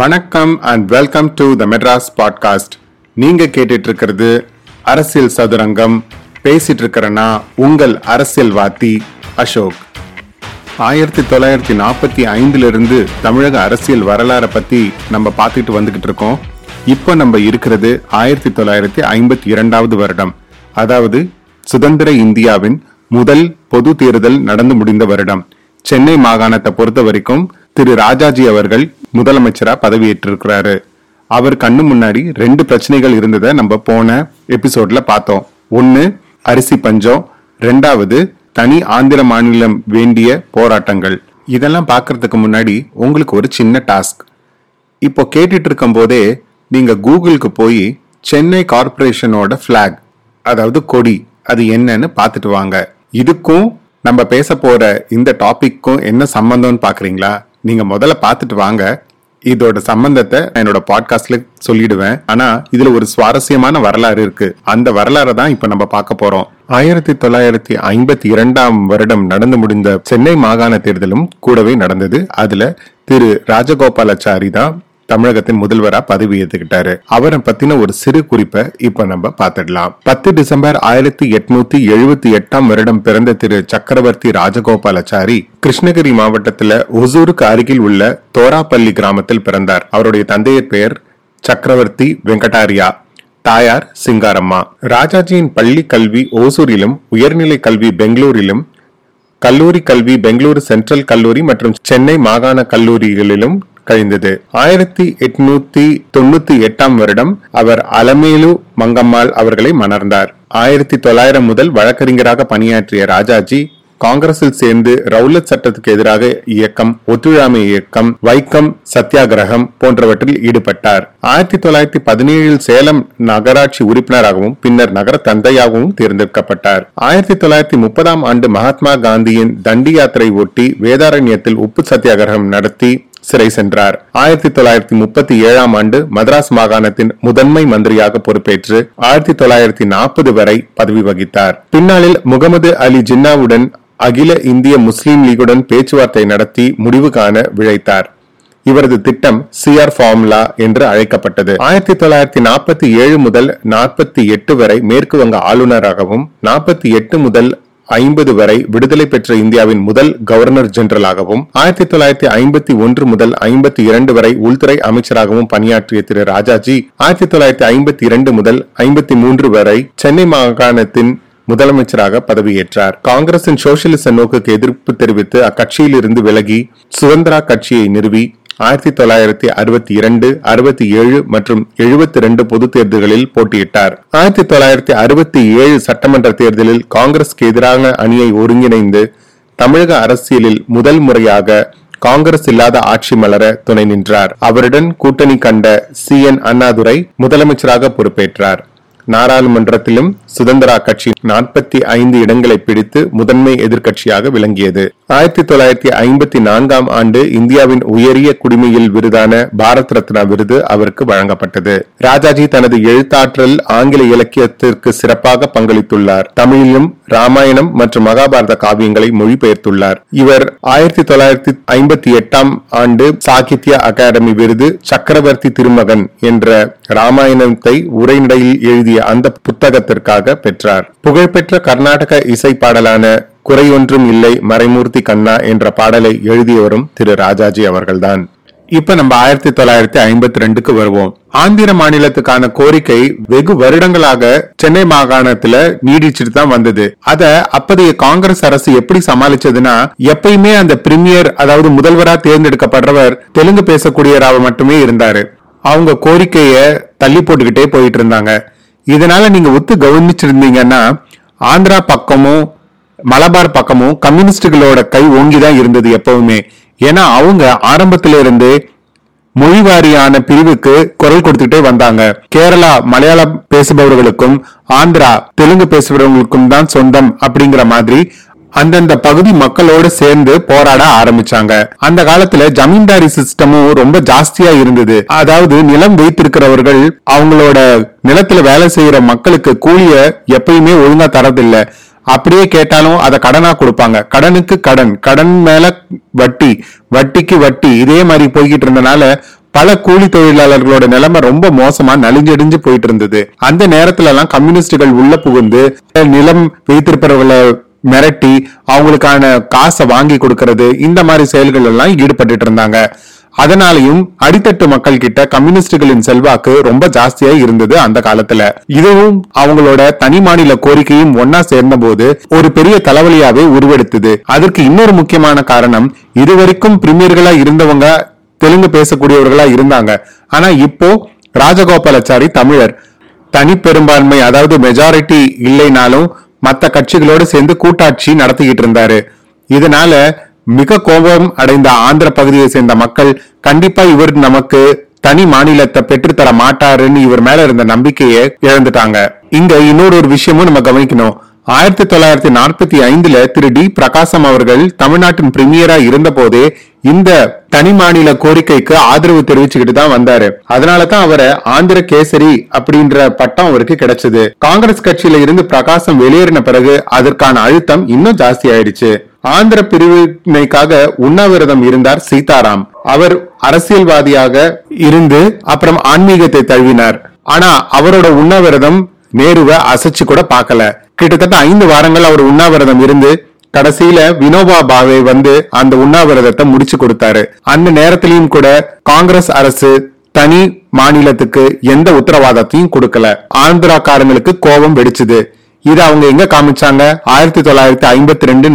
வணக்கம் and welcome to the Madras podcast நீங்க கேட்டுட்டு இருக்கிறது அரசியல் சதுரங்கம். பேசிட்டு இருக்கிறனா உங்கள் அரசியல்வாதி அசோக். ஆயிரத்தி தொள்ளாயிரத்தி நாற்பத்தி ஐந்துலேருந்து தமிழக அரசியல் வரலாறை பற்றி நம்ம பார்த்துட்டு வந்துக்கிட்டு இருக்கோம் இப்போ நம்ம இருக்கிறது ஆயிரத்தி தொள்ளாயிரத்தி ஐம்பத்தி இரண்டாவது வருடம். அதாவது சுதந்திர இந்தியாவின் முதல் பொது தேர்தல் நடந்து முடிந்த வருடம். சென்னை மாகாணத்தை பொறுத்த வரைக்கும் திரு ராஜாஜி அவர்கள் முதலமைச்சராக பதவியேற்றிருக்கிறாரு. அவர் கண்ணு முன்னாடி ரெண்டு பிரச்சனைகள் இருந்ததை நம்ம போன எபிசோட்ல பார்த்தோம். ஒன்று அரிசி பஞ்சம். ரெண்டாவது தனி ஆந்திர மாநிலம் வேண்டிய போராட்டங்கள். இதெல்லாம் பார்க்கறதுக்கு முன்னாடி உங்களுக்கு ஒரு சின்ன டாஸ்க். இப்போ கேட்டுட்டு இருக்கும் போதே நீங்கள் கூகுளுக்கு போய் சென்னை கார்ப்பரேஷனோட ஃப்ளாக் அதாவது கொடி அது என்னன்னு பார்த்துட்டு வாங்க. இதுக்கும் நம்ம பேச போற இந்த டாபிக்கும் என்ன சம்பந்தம்னு பாக்குறீங்களா நீங்க முதல்ல பார்த்துட்டு வாங்க. இதோட சம்பந்தத்தை நான் என்னோட பாட்காஸ்ட்ல சொல்லிடுவேன். ஆனா இதுல ஒரு சுவாரஸ்யமான வரலாறு இருக்கு. அந்த வரலாறை தான் இப்ப நம்ம பார்க்க போறோம். ஆயிரத்தி தொள்ளாயிரத்தி ஐம்பத்தி இரண்டாம் வருடம் நடந்து முடிந்த சென்னை மாகாண தேர்தலும் கூடவே நடந்தது. அதுல திரு ராஜகோபாலாச்சாரி தான் தமிழகத்தின் முதல்வரா பதவி ஏத்துக்கிட்டாரு. அவரை பத்தின ஒரு சிறு குறிப்பை இப்ப நம்ம பார்த்துடலாம். பத்து டிசம்பர் ஆயிரத்தி எட்நூத்தி எழுபத்தி எட்டாம் வருடம் பிறந்த திரு சக்கரவர்த்தி ராஜகோபாலாச்சாரி கிருஷ்ணகிரி மாவட்டத்துல ஒசூருக்கு அருகில் உள்ள தோராப்பள்ளி கிராமத்தில் பிறந்தார். அவருடைய தந்தையர் பெயர் சக்கரவர்த்தி வெங்கடாரியா. தாயார் சிங்காரம்மா. ராஜாஜியின் பள்ளி கல்வி ஓசூரிலும் உயர்நிலை கல்வி பெங்களூரிலும் கல்லூரி கல்வி பெங்களூரு சென்ட்ரல் கல்லூரி மற்றும் சென்னை மாகாண கல்லூரிகளிலும் கழிந்தது. ஆயிரத்தி எட்நூத்தி தொண்ணூத்தி எட்டாம் வருடம் அவர் அலமேலு மங்கம்மாள் அவர்களை மணர்ந்தார் ஆயிரத்தி தொள்ளாயிரம் முதல் வழக்கறிஞராக பணியாற்றிய ராஜாஜி காங்கிரஸில் சேர்ந்து ரவுலத் சட்டத்துக்கு எதிராக இயக்கம் ஒத்துழையாமை இயக்கம் வைக்கம் சத்தியாகிரகம் போன்றவற்றில் ஈடுபட்டார். ஆயிரத்தி தொள்ளாயிரத்தி பதினேழில் சேலம் நகராட்சி உறுப்பினராகவும் பின்னர் நகர தந்தையாகவும் தேர்ந்தெடுக்கப்பட்டார். ஆயிரத்தி தொள்ளாயிரத்தி முப்பதாம் ஆண்டு மகாத்மா காந்தியின் தண்டி யாத்திரை ஒட்டி வேதாரண்யத்தில் உப்பு சத்தியாகிரகம் நடத்தி சிறை சென்றார். ஆயிரத்தி தொள்ளாயிரத்தி முப்பத்தி ஏழாம் ஆண்டு மദ്രാஸ் மாகாணத்தின் முதன்மை மந்திரியாக பொறுப்பேற்று ஆயிரத்தி தொள்ளாயிரத்தி நாற்பது வரை பதவி வகித்தார். பின்னாளில் முகமது அலி ஜின்னாவுடன் அகில இந்திய முஸ்லீம் லீகுடன் பேச்சுவார்த்தை நடத்தி முடிவு காண விழைத்தார். இவரது திட்டம் சிஆர் ஃபார்முலா என்று அழைக்கப்பட்டது. ஆயிரத்தி தொள்ளாயிரத்தி நாற்பத்தி ஏழு முதல் நாற்பத்தி எட்டு வரை மேற்கு வங்க ஆளுநராகவும் நாற்பத்தி எட்டு முதல் ஐம்பது வரை விடுதலை பெற்ற இந்தியாவின் முதல் கவர்னர் ஜெனரலாகவும் ஆயிரத்தி தொள்ளாயிரத்தி ஐம்பத்தி ஒன்று முதல் ஐம்பத்தி இரண்டு வரை உள்துறை அமைச்சராகவும் பணியாற்றிய திரு ராஜாஜி ஆயிரத்தி தொள்ளாயிரத்தி ஐம்பத்தி இரண்டு முதல் ஐம்பத்தி மூன்று வரை சென்னை மாகாணத்தின் முதலமைச்சராக பதவியேற்றார். காங்கிரசின் சோசியலிச நோக்குக்கு எதிர்ப்பு தெரிவித்து அக்கட்சியில் இருந்து விலகி சுதந்திரா கட்சியை நிறுவி ஆயிரத்தி தொள்ளாயிரத்தி அறுபத்தி இரண்டு அறுபத்தி ஏழு மற்றும் எழுபத்தி இரண்டு பொது தேர்தல்களில் போட்டியிட்டார். ஆயிரத்தி தொள்ளாயிரத்தி அறுபத்தி ஏழு சட்டமன்ற தேர்தலில் காங்கிரஸ்க்கு எதிரான அணியை ஒருங்கிணைந்து தமிழக அரசியலில் முதல் முறையாக காங்கிரஸ் இல்லாத ஆட்சி மலர துணை நின்றார். அவருடன் கூட்டணி கண்ட சி. என். அண்ணாதுரை முதலமைச்சராக பொறுப்பேற்றார். நாடாளுமன்றத்திலும் சுதந்திரா கட்சி நாற்பத்தி ஐந்து இடங்களை பிடித்து முதன்மை எதிர்க்கட்சியாக விளங்கியது. ஆயிரத்தி தொள்ளாயிரத்தி ஐம்பத்தி நான்காம் ஆண்டு இந்தியாவின் உயரிய குடிமையில் விருதான பாரத் ரத்னா விருது அவருக்கு வழங்கப்பட்டது. ராஜாஜி தனது எழுத்தாற்றல் ஆங்கில இலக்கியத்திற்கு சிறப்பாக பங்களித்துள்ளார். தமிழிலும் ராமாயணம் மற்றும் மகாபாரத காவியங்களை மொழிபெயர்த்துள்ளார். இவர் ஆயிரத்தி தொள்ளாயிரத்தி ஐம்பத்தி எட்டாம் ஆண்டு சாகித்ய அகாடமி விருது சக்கரவர்த்தி திருமகன் என்ற ராமாயணத்தை உரைநடையில் எழுதிய அந்த புத்தகத்திற்காக விருதாக பெற்றார். புகழ்பெற்ற கர்நாடக இசை பாடலான குறையொன்றும் இல்லை மறைமூர்த்தி கண்ணா என்ற பாடலை எழுதியவரும் திரு ராஜாஜி அவர்கள்தான். இப்ப நம்ம ஆயிரத்தி தொள்ளாயிரத்தி ஐம்பத்தி ரெண்டுக்கு வருவோம். ஆந்திர மாநிலத்துக்கான கோரிக்கை வெகு வருடங்களாக சென்னை மாகாணத்துல நீடிச்சுட்டு தான் வந்தது. அத அப்பதைய காங்கிரஸ் அரசு எப்படி சமாளிச்சதுன்னா எப்பயுமே அந்த பிரிமியர் அதாவது முதல்வரா தேர்ந்தெடுக்கப்படுறவர் தெலுங்கு பேசக்கூடியவராக மட்டுமே இருந்தாரு. அவங்க கோரிக்கைய தள்ளி போட்டுக்கிட்டே போயிட்டு இருந்தாங்க. இதனால நீங்க ஒத்து கவனிச்சிருந்தீங்கன்னா ஆந்திரா பக்கமும் மலபார் பக்கமும் கம்யூனிஸ்டுகளோட கை ஓங்கிதான் இருந்தது எப்பவுமே. ஏன்னா அவங்க ஆரம்பத்தில இருந்து மொழிவாரியான பிரிவுக்கு குரல் கொடுத்துட்டே வந்தாங்க. கேரளா மலையாளம் பேசுபவர்களுக்கும் ஆந்திரா தெலுங்கு பேசுபவர்களுக்கும் தான் சொந்தம் அப்படிங்கிற மாதிரி அந்தந்த பகுதி மக்களோட சேர்ந்து போராட ஆரம்பிச்சாங்க. அந்த காலத்துல ஜமீன்தாரி சிஸ்டமும் ரொம்ப ஜாஸ்தியா இருந்தது. அதாவது நிலம் வைத்திருக்கிறவர்கள் அவங்களோட நிலத்துல வேலை செய்யற மக்களுக்கு கூலிய எப்பயுமே ஒழுங்கா தரதில்லை. அப்படியே கேட்டாலும் அதை கடனா கொடுப்பாங்க. கடனுக்கு கடன் கடன் மேல வட்டி வட்டிக்கு வட்டி இதே மாதிரி போய்கிட்டு இருந்தனால பல கூலி தொழிலாளர்களோட நிலைமை ரொம்ப மோசமா நலிஞ்சடிஞ்சு போயிட்டு இருந்தது. அந்த நேரத்துல எல்லாம் கம்யூனிஸ்டுகள் உள்ள புகுந்து நிலம் வைத்திருப்பவர்களை மிரட்டி அவங்களுக்கான காசை வாங்கி கொடுக்கறது இந்த மாதிரி செயல்கள் எல்லாம் ஈடுபட்டு இருந்தாங்க. அதனாலையும் அடித்தட்டு மக்கள் கிட்ட கம்யூனிஸ்டுகளின் செல்வாக்கு ரொம்ப ஜாஸ்தியா இருந்தது அந்த காலத்துல. இதுவும் அவங்களோட தனி மாநில கோரிக்கையும் ஒன்னா சேர்ந்த போது ஒரு பெரிய தலைவலியாவே உருவெடுத்தது. அதற்கு இன்னொரு முக்கியமான காரணம் இதுவரைக்கும் பிரிமியர்களா இருந்தவங்க தெலுங்கு பேசக்கூடியவர்களா இருந்தாங்க. ஆனா இப்போ ராஜகோபாலாச்சாரி தமிழர். தனி பெரும்பான்மை அதாவது மெஜாரிட்டி இல்லைனாலும் மத்த கட்சிகளோடு சேர்ந்து கூட்டாட்சி நடத்திக்கிட்டு இருந்தாரு. இதனால மிக கோபம் அடைந்த ஆந்திர பகுதியை சேர்ந்த மக்கள் கண்டிப்பா இவர் நமக்கு தனி மாநிலத்தை பெற்றுத்தர மாட்டாருன்னு இவர் மேல இருந்த நம்பிக்கையை இழந்துட்டாங்க. இங்க இன்னொரு ஒரு விஷயமும் நம்ம கவனிக்கணும். ஆயிரத்தி தொள்ளாயிரத்தி நாற்பத்தி ஐந்துல திரு டி பிரகாசம் அவர்கள் தமிழ்நாட்டின் பிரீமியரா இருந்த போதே இந்த தனி மாநில கோரிக்கைக்கு ஆதரவு தெரிவிச்சுக்கிட்டு தான் வந்தாரு. அதனாலதான் அவரை ஆந்திர கேசரி அப்படின்ற பட்டம் அவருக்கு கிடைச்சது. காங்கிரஸ் கட்சியில இருந்து பிரகாசம் வெளியேறின பிறகு அதற்கான அழுத்தம் இன்னும் ஜாஸ்தி ஆயிடுச்சு. ஆந்திர பிரிவினைக்காக உண்ணாவிரதம் இருந்தார் சீதாராம். அவர் அரசியல்வாதியாக இருந்து அப்புறம் ஆன்மீகத்தை தழுவினார். ஆனா அவரோட உண்ணாவிரதம் நேருவை அசைச்சு கூட பார்க்கல. கிட்டத்தட்ட ஐந்து வாரங்கள் அவர் உண்ணாவிரதம் இருந்து கடைசியில வினோபா பாவே வந்து அந்த உண்ணாவிரதத்தை முடிச்சு கொடுத்தாரு. அந்த நேரத்திலையும் கூட காங்கிரஸ் அரசு தனி மாநிலத்துக்கு எந்த உத்தரவாதத்தையும் கொடுக்கல. ஆந்திராக்காரங்களுக்கு கோபம் வெடிச்சுது. இது அவங்க எங்க காமிச்சாங்க? ஆயிரத்தி தொள்ளாயிரத்தி ஐம்பத்தி ரெண்டு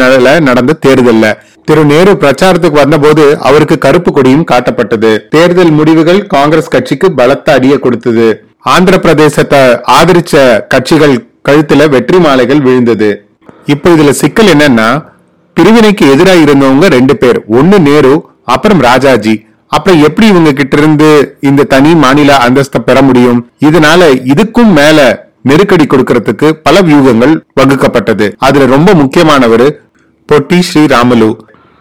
நடந்த தேர்தல்ல. திரு நேரு பிரச்சாரத்துக்கு வந்தபோது அவருக்கு கருப்பு கொடியும் காட்டப்பட்டது. தேர்தல் முடிவுகள் காங்கிரஸ் கட்சிக்கு பலத்த அடிய கொடுத்தது. ஆந்திர பிரதேசத்தை ஆதரிச்ச கட்சிகள் கழுத்துல வெற்றி மாலைகள் விழுந்தது. இப்போ இதுல சிக்கல் என்னன்னா பிரிவினைக்கு எதிராக இருந்தவங்க ரெண்டு பேர். ஒன்னு நேரு அப்புறம் ராஜாஜி. அப்புறம் எப்படி இவங்க கிட்ட இருந்து இந்த தனி மாநில அந்தஸ்தை பெற முடியும்? இதனால இதுக்கும் மேல நெருக்கடி கொடுக்கறதுக்கு பல வியூகங்கள் வகுக்கப்பட்டது. அதுல ரொம்ப முக்கியமானவர் பொட்டி ஸ்ரீராமலு.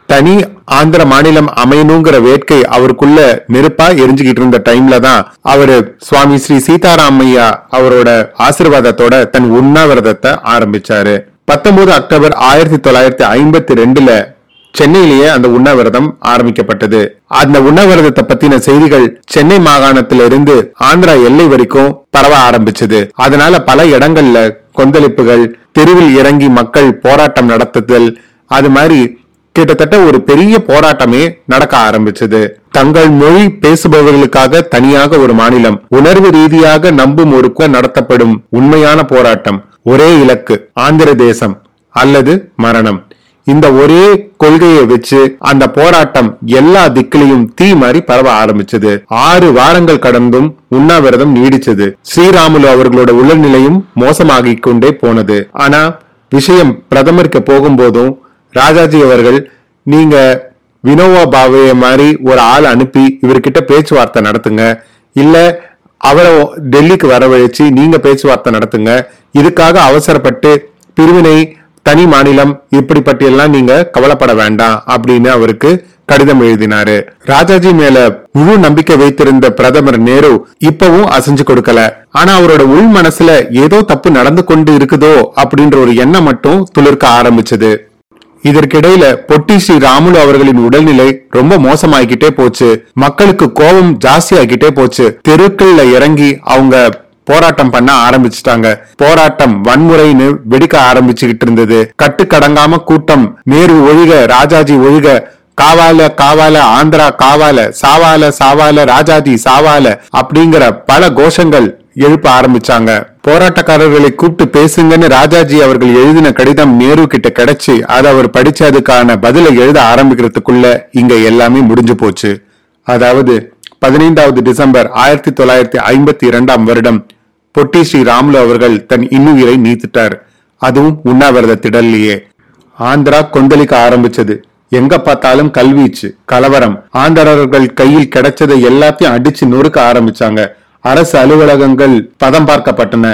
தனி ஆந்திர மாநிலம் அமையணுங்கிற வேட்கை அவருக்குள்ள நெருப்பா எரிஞ்சுக்கிட்டு இருந்த டைம்ல தான் அவரு சுவாமி ஸ்ரீ சீதாராமையா அவரோட ஆசிர்வாதத்தோட தன் உண்ணாவிரதத்தை ஆரம்பிச்சாரு. பத்தொன்பது அக்டோபர் ஆயிரத்தி தொள்ளாயிரத்தி ஐம்பத்தி ரெண்டுல சென்னையிலேயே அந்த உண்ணாவிரதம் ஆரம்பிக்கப்பட்டது. அந்த உண்ணாவிரதத்தை பத்தின செய்திகள் சென்னை மாகாணத்திலிருந்து ஆந்திரா எல்லை வரைக்கும் பரவ ஆரம்பிச்சது. அதனால பல இடங்கள்ல கொந்தளிப்புகள் தெருவில் இறங்கி மக்கள் போராட்டம் நடத்துதல் அது மாதிரி கிட்டத்தட்ட ஒரு பெரிய போராட்டமே நடக்க ஆரம்பிச்சது. தங்கள் மொழி பேசுபவர்களுக்காக தனியாக ஒரு மாநிலம் உணர்வு ரீதியாக நம்பும் ஒரு நடத்தப்படும் உண்மையான போராட்டம். ஒரே இலக்கு ஆந்திர தேசம் அல்லது மரணம். இந்த ஒரே கொள்கையை வச்சு அந்த போராட்டம் எல்லா திக்கிலையும் தீ மாதிரி பரவ ஆரம்பிச்சது. ஆறு வாரங்கள் கடந்தும் உண்ணாவிரதம் நீடிச்சது. ஸ்ரீராமுலு அவர்களோட உடல்நிலையும் மோசமாகி கொண்டே போனது. ஆனா விஷயம் பிரதமருக்கு போகும்போதும் ராஜாஜி அவர்கள் நீங்க வினோவா பாவைய மாதிரி ஒரு ஆள் அனுப்பி இவர்கிட்ட பேச்சுவார்த்தை நடத்துங்க. இல்ல அவரை டெல்லிக்கு வரவழைச்சு நீங்க பேச்சுவார்த்தை நடத்துங்க. இதுக்காக அவசரப்பட்டு பிரிவினை தனி மாநிலம் இப்படிப்பட்டியெல்லாம் நீங்க கவலைப்பட வேண்டாம் அப்படின்னு அவருக்கு கடிதம் எழுதினாரு. ராஜாஜி மேல முழு நம்பிக்கை வைத்திருந்த பிரதமர் நேரு இப்பவும் அசைஞ்சு கொடுக்கல. ஆனா அவரோட உள் மனசுல ஏதோ தப்பு நடந்து கொண்டு இருக்குதோ அப்படின்ற ஒரு எண்ணம் மட்டும் துளிர்க்க ஆரம்பிச்சது. இதற்கிடையில பொட்டி ஸ்ரீ ராமுலு அவர்களின் உடல்நிலை ரொம்ப மோசமாகிக்கிட்டே போச்சு. மக்களுக்கு கோபம் ஜாஸ்தியாகிட்டே போச்சு. தெருக்கள்ல இறங்கி அவங்க போராட்டம் பண்ண ஆரம்பிச்சிட்டாங்க. போராட்டம் வன்முறைன்னு வெடிக்க ஆரம்பிச்சுக்கிட்டு இருந்தது. கட்டுக்கடங்காம கூட்டம் நேரு ஒழுக ராஜாஜி ஒழுக காவால காவால ஆந்திரா காவால சாவால சாவால ராஜாஜி சாவால அப்படிங்கிற பல கோஷங்கள் எழுப்ப ஆரம்பிச்சாங்க. போராட்டக்காரர்களை கூப்பிட்டு பேசுங்கன்னு ராஜாஜி அவர்கள் எழுதின கடிதம் நேரு கிட்ட கிடைச்சு அதை அவர் படிச்சு அதுக்கான பதிலை எழுத ஆரம்பிக்கிறதுக்குள்ள இங்க எல்லாமே முடிஞ்சு போச்சு. அதாவது பதினைந்தாவது டிசம்பர் ஆயிரத்தி தொள்ளாயிரத்தி ஐம்பத்தி இரண்டாம் வருடம் பொட்டி ஸ்ரீ ராம்லு அவர்கள் தன் இன்னுயிரை நீத்துட்டார். அதுவும் உண்ணாவிரத திடல்லையே. ஆந்திரா கொந்தளிக்க ஆரம்பிச்சது. எங்க பார்த்தாலும் கல்வீச்சு கலவரம். ஆந்திரர்கள் கையில் கிடைச்சதை எல்லாத்தையும் அடிச்சு நொறுக்க ஆரம்பிச்சாங்க. அரசு அலுவலகங்கள் பதம் பார்க்கப்பட்டன.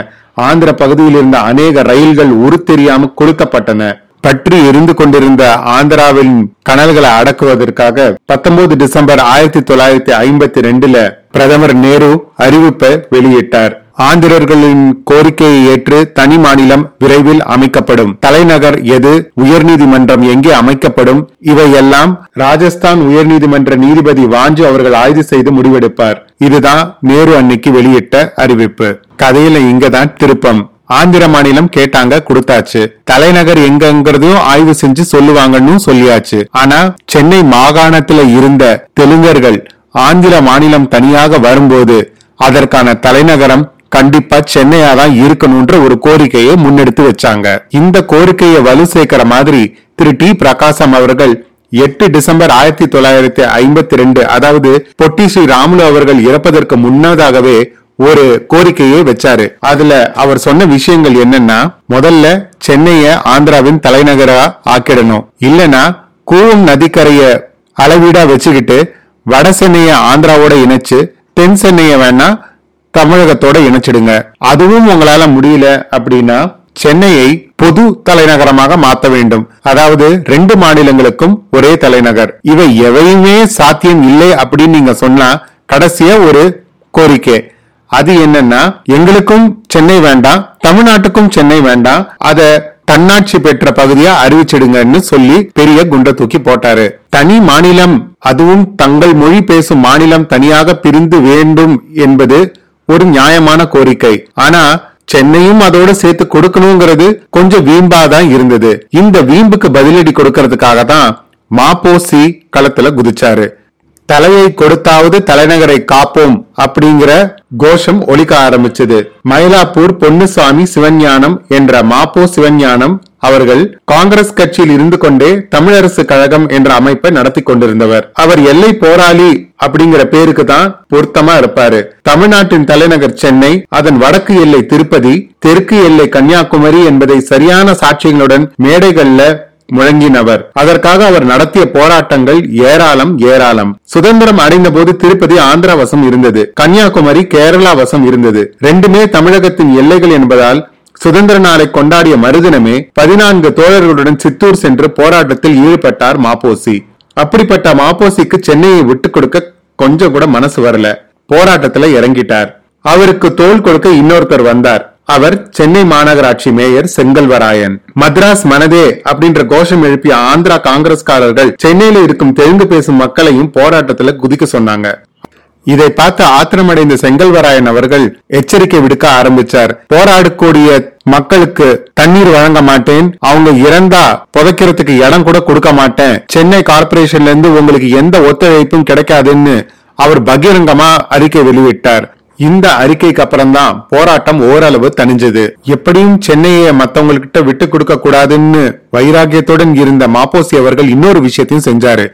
ஆந்திர பகுதியில் இருந்த அநேக ரயில்கள் உரு தெரியாம கொளுத்தப்பட்டன. பற்றி எரிந்து கொண்டிருந்த ஆந்திராவின் கனல்களை அடக்குவதற்காக பத்தொன்பது டிசம்பர் ஆயிரத்தி தொள்ளாயிரத்தி ஐம்பத்தி ரெண்டுல பிரதமர் நேரு அறிவிப்பை வெளியிட்டார். ஆந்திரர்களின் கோரிக்கையை ஏற்று தனி மாநிலம் விரைவில் அமைக்கப்படும். தலைநகர் எது? உயர்நீதிமன்றம் எங்கே அமைக்கப்படும்? இவையெல்லாம் ராஜஸ்தான் உயர்நீதிமன்ற நீதிபதி வாஞ்சு அவர்கள் ஆய்வு செய்து முடிவெடுப்பார். இதுதான் நேரு அன்னைக்கு வெளியிட்ட அறிவிப்பு. கதையில இங்கதான் திருப்பம். ஆந்திர மாநிலம் கேட்டாங்க கொடுத்தாச்சு. தலைநகர் எங்கங்கிறதையும் ஆய்வு செஞ்சு சொல்லுவாங்கன்னு சொல்லியாச்சு. ஆனா சென்னை மாகாணத்துல இருந்த தெலுங்கர்கள் ஆந்திர மாநிலம் தனியாக வரும்போது அதற்கான தலைநகரம் கண்டிப்பா சென்னையா தான் இருக்கணும்ன்ற ஒரு கோரிக்கையை முன்னெடுத்து வச்சாங்க. இந்த கோரிக்கையை வலு சேர்க்கிற மாதிரி திரு டி. பிரகாசம் அவர்கள் எட்டு டிசம்பர் ஆயிரத்தி தொள்ளாயிரத்தி ஐம்பத்தி ரெண்டு அதாவது பொட்டி ஸ்ரீ ராமுலு அவர்கள் இறப்பதற்கு முன்னதாகவே ஒரு கோரிக்கையை வச்சாரு. அதுல அவர் சொன்ன விஷயங்கள் என்னன்னா முதல்ல சென்னைய ஆந்திராவின் தலைநகரா ஆக்கிடணும். இல்லனா கூவம் நதிக்கரைய அளவீடா வச்சுக்கிட்டு வட சென்னைய ஆந்திராவோட இணைச்சு தென் சென்னைய வேணா தமிழகத்தோட இணைச்சிடுங்க. அதுவும் உங்களால முடியல அப்படின்னா சென்னையை பொது தலைநகரமாக மாற்ற வேண்டும். அதாவது ரெண்டு மாநிலங்களுக்கும் ஒரே தலைநகர். இவை எவையுமே சாத்தியம் இல்லை அப்படின்னு நீங்க சொன்னா கடைசிய ஒரு கோரிக்கை. அது என்னன்னா எங்களுக்கும் சென்னை வேண்டாம் தமிழ்நாட்டுக்கும் சென்னை வேண்டாம் அத தன்னாட்சி பெற்ற பகுதியா அறிவிச்சிடுங்கன்னு சொல்லி பெரிய குண்டை தூக்கி போட்டாரு. தனி மாநிலம் அதுவும் தங்கள் மொழி பேசும் மாநிலம் தனியாக பிரிந்து வேண்டும் என்பது ஒரு நியாயமான கோரிக்கை. ஆனா சென்னையும் அதோட சேர்த்து கொடுக்கணுங்கிறது கொஞ்சம் வீம்பாதான் இருந்தது. இந்த வீம்புக்கு பதிலடி கொடுக்கறதுக்காக தான் மாப்போசி களத்துல குதிச்சாரு. தலையை கொடுத்தாவது தலைநகரை காப்போம் அப்படிங்கிற கோஷம் ஒலிக்க ஆரம்பிச்சது. மயிலாப்பூர் பொன்னுசாமி சிவஞானம் என்ற மாப்போ சிவஞானம் அவர்கள் காங்கிரஸ் கட்சியில் இருந்து கொண்டே தமிழரசு கழகம் என்ற அமைப்பை நடத்தி கொண்டிருந்தவர். அவர் எல்லை போராளி அப்படிங்கிற பேருக்கு தான் பொருத்தமா இருப்பாரு. தமிழ்நாட்டின் தலைநகர் சென்னை அதன் வடக்கு எல்லை திருப்பதி தெற்கு எல்லை கன்னியாகுமரி என்பதை சரியான சாட்சியங்களுடன் மேடைகள்ல முழங்கினவர். அதற்காக அவர் நடத்திய போராட்டங்கள் ஏராளம் ஏராளம். சுதந்திரம் அடைந்த போது திருப்பதி ஆந்திரா வசம் இருந்தது. கன்னியாகுமரி கேரளா வசம் இருந்தது. ரெண்டுமே தமிழகத்தின் எல்லைகள் என்பதால் சுதந்திர நாளை கொண்டாடிய மறுதினமே பதினான்கு தோழர்களுடன் சித்தூர் சென்று போராட்டத்தில் ஈடுபட்டார் மாப்போசி. அப்படிப்பட்ட மாப்போசிக்கு சென்னையை விட்டுக் கொடுக்க கொஞ்சம் கூட மனசு வரல. போராட்டத்துல இறங்கிட்டார். அவருக்கு தோல் கொடுக்க இன்னொருத்தர் வந்தார். அவர் சென்னை மாநகராட்சி மேயர் செங்கல்வராயன். மத்ராஸ் மனதே அப்படின்ற கோஷம் எழுப்பிய ஆந்திரா காங்கிரஸ்காரர்கள் சென்னையில இருக்கும் தெலுங்கு பேசும் மக்களையும் போராட்டத்துல குதிக்க சொன்னாங்க. இதை பார்த்து ஆத்திரமடைந்த செங்கல்வராயன் அவர்கள் எச்சரிக்கை விடுக்க ஆரம்பிச்சார். போராடக்கூடிய மக்களுக்கு தண்ணீர் வழங்க மாட்டேன். அவங்க இறந்தா புதைக்கிறதுக்கு இடம் கூட கொடுக்க மாட்டேன். சென்னை கார்பரேஷன்ல இருந்து உங்களுக்கு எந்த ஒத்துழைப்பும் கிடைக்காதுன்னு அவர் பகிரங்கமா அறிக்கை வெளியிட்டார். இந்த அறிக்கைக்கு அப்புறம் தான் போராட்டம் ஓரளவு தணிஞ்சது. எப்படியும் சென்னையை மத்தவங்ககிட்ட விட்டு கொடுக்க கூடாதுன்னு வைராகியத்துடன் இருந்த மாப்போசி அவர்கள் இன்னொரு விஷயத்தையும் செஞ்சாரு.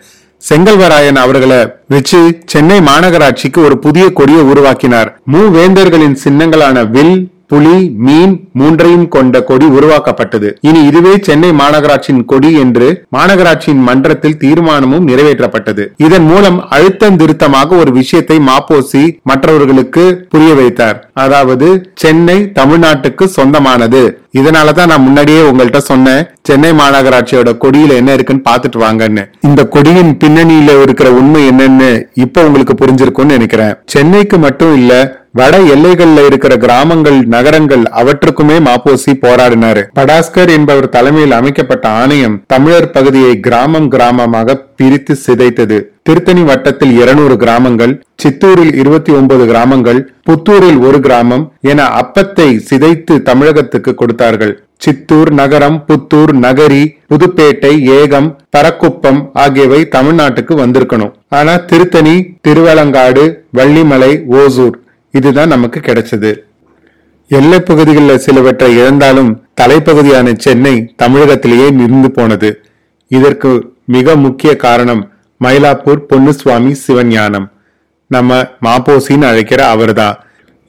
செங்கல்வராயன் அவர்களை வச்சு சென்னை மாநகராட்சிக்கு ஒரு புதிய கொடியை உருவாக்கினார். மூவேந்தர்களின் சின்னங்களான வில் புலி மீன் மூன்றையும் கொண்ட கொடி உருவாக்கப்பட்டது. இனி இதுவே சென்னை மாநகராட்சியின் கொடி என்று மாநகராட்சியின் மன்றத்தில் தீர்மானமும் நிறைவேற்றப்பட்டது. இதன் மூலம் அழுத்தம் திருத்தமாக ஒரு விஷயத்தை மாப்போசி மற்றவர்களுக்கு புரிய வைத்தார். அதாவது சென்னை தமிழ்நாட்டுக்கு சொந்தமானது. இதனாலதான் நான் முன்னாடியே உங்கள்கிட்ட சொன்னேன் சென்னை மாநகராட்சியோட கொடியில என்ன இருக்குன்னு பாத்துட்டு வாங்கன்னு. இந்த கொடியின் பின்னணியில இருக்கிற உண்மை என்னன்னு இப்ப உங்களுக்கு புரிஞ்சிருக்கும்னு நினைக்கிறேன். சென்னைக்கு மட்டும் இல்ல வட எல்லைகள்ல இருக்கிற கிராமங்கள் நகரங்கள் அவற்றுக்குமே மாப்போசி போராடினாரு. படாஸ்கர் என்பவர் தலைமையில் அமைக்கப்பட்ட ஆணையம் தமிழர் பகுதியை கிராமம் கிராமமாக பிரித்து சிதைத்தது. திருத்தணி வட்டத்தில் இருநூறு கிராமங்கள் சித்தூரில் இருபத்தி ஒன்பது கிராமங்கள் புத்தூரில் ஒரு கிராமம் என அப்பத்தை சிதைத்து தமிழகத்துக்கு கொடுத்தார்கள். சித்தூர் நகரம் புத்தூர் நகரி புதுப்பேட்டை ஏகம் பரக்குப்பம் ஆகியவை தமிழ்நாட்டுக்கு வந்திருக்கணும். ஆனா திருத்தணி திருவலங்காடு வள்ளிமலை ஓசூர் இதுதான் நமக்கு கிடைச்சது. எல்லை பகுதிகளில் சிலவற்றை இழந்தாலும் தலைப்பகுதியான சென்னை தமிழகத்திலேயே நிறுந்து போனது. இதற்கு மிக முக்கிய காரணம் மயிலாப்பூர் பொன்னுசுவாமி சிவஞானம். நம்ம மாப்போசின்னு அழைக்கிற அவர்தான்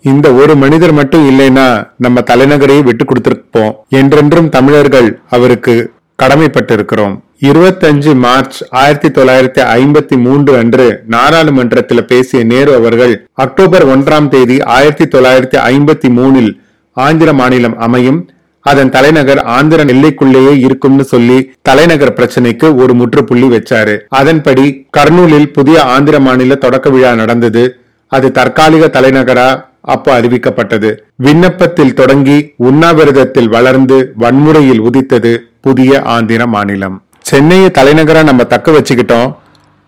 இந்த ஒரு மனிதர் மட்டும் இல்லைன்னா நம்ம தலைநகரையே விட்டு கொடுத்திருப்போம். என்றென்றும் தமிழர்கள் அவருக்கு கடமைப்பட்டிருக்கிறோம். இருபத்தஞ்சு மார்ச் ஆயிரத்தி தொள்ளாயிரத்தி ஐம்பத்தி மூன்று அன்று நாடாளுமன்றத்தில் பேசிய நேரு அவர்கள் அக்டோபர் ஒன்றாம் தேதி ஆயிரத்தி தொள்ளாயிரத்தி ஐம்பத்தி மூணில் ஆந்திர மாநிலம் அமையும். அதன் தலைநகர் ஆந்திர எல்லைக்குள்ளேயே இருக்கும்னு சொல்லி தலைநகர் பிரச்சனைக்கு ஒரு முற்றுப்புள்ளி வச்சாரு. அதன்படி கர்னூலில் புதிய ஆந்திர மாநில தொடக்க விழா நடந்தது. அது தற்காலிக தலைநகரா? அப்போ அறிவிக்கப்பட்டது. விண்ணப்பத்தில் தொடங்கி உண்ணாவிரதத்தில் வளர்ந்து வன்முறையில் உதித்தது புதிய ஆந்திர மாநிலம். சென்னையை தலைநகரா நம்ம தக்க வச்சுக்கிட்டோம்.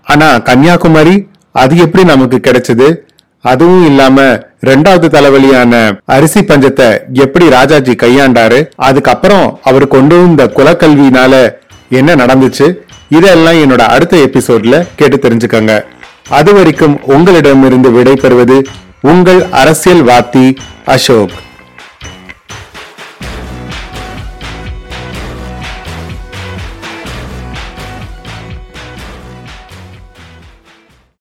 ஆனா கன்னியாகுமரி அது எப்படி நமக்கு கிடைச்சது? அதுவும் இல்லாம ரெண்டாவது தலைவலியான அரிசி பஞ்சத்தை எப்படி ராஜாஜி கையாண்டாரு? அதுக்கப்புறம் அவர் கொண்டு வந்த குலக்கல்வினால என்ன நடந்துச்சு? இதெல்லாம் என்னோட அடுத்த எபிசோட்ல கேட்டு தெரிஞ்சுக்கங்க. அது வரைக்கும் உங்களிடமிருந்து விடை பெறுவது உங்கள் அரசியல் வாத்தி அசோக்.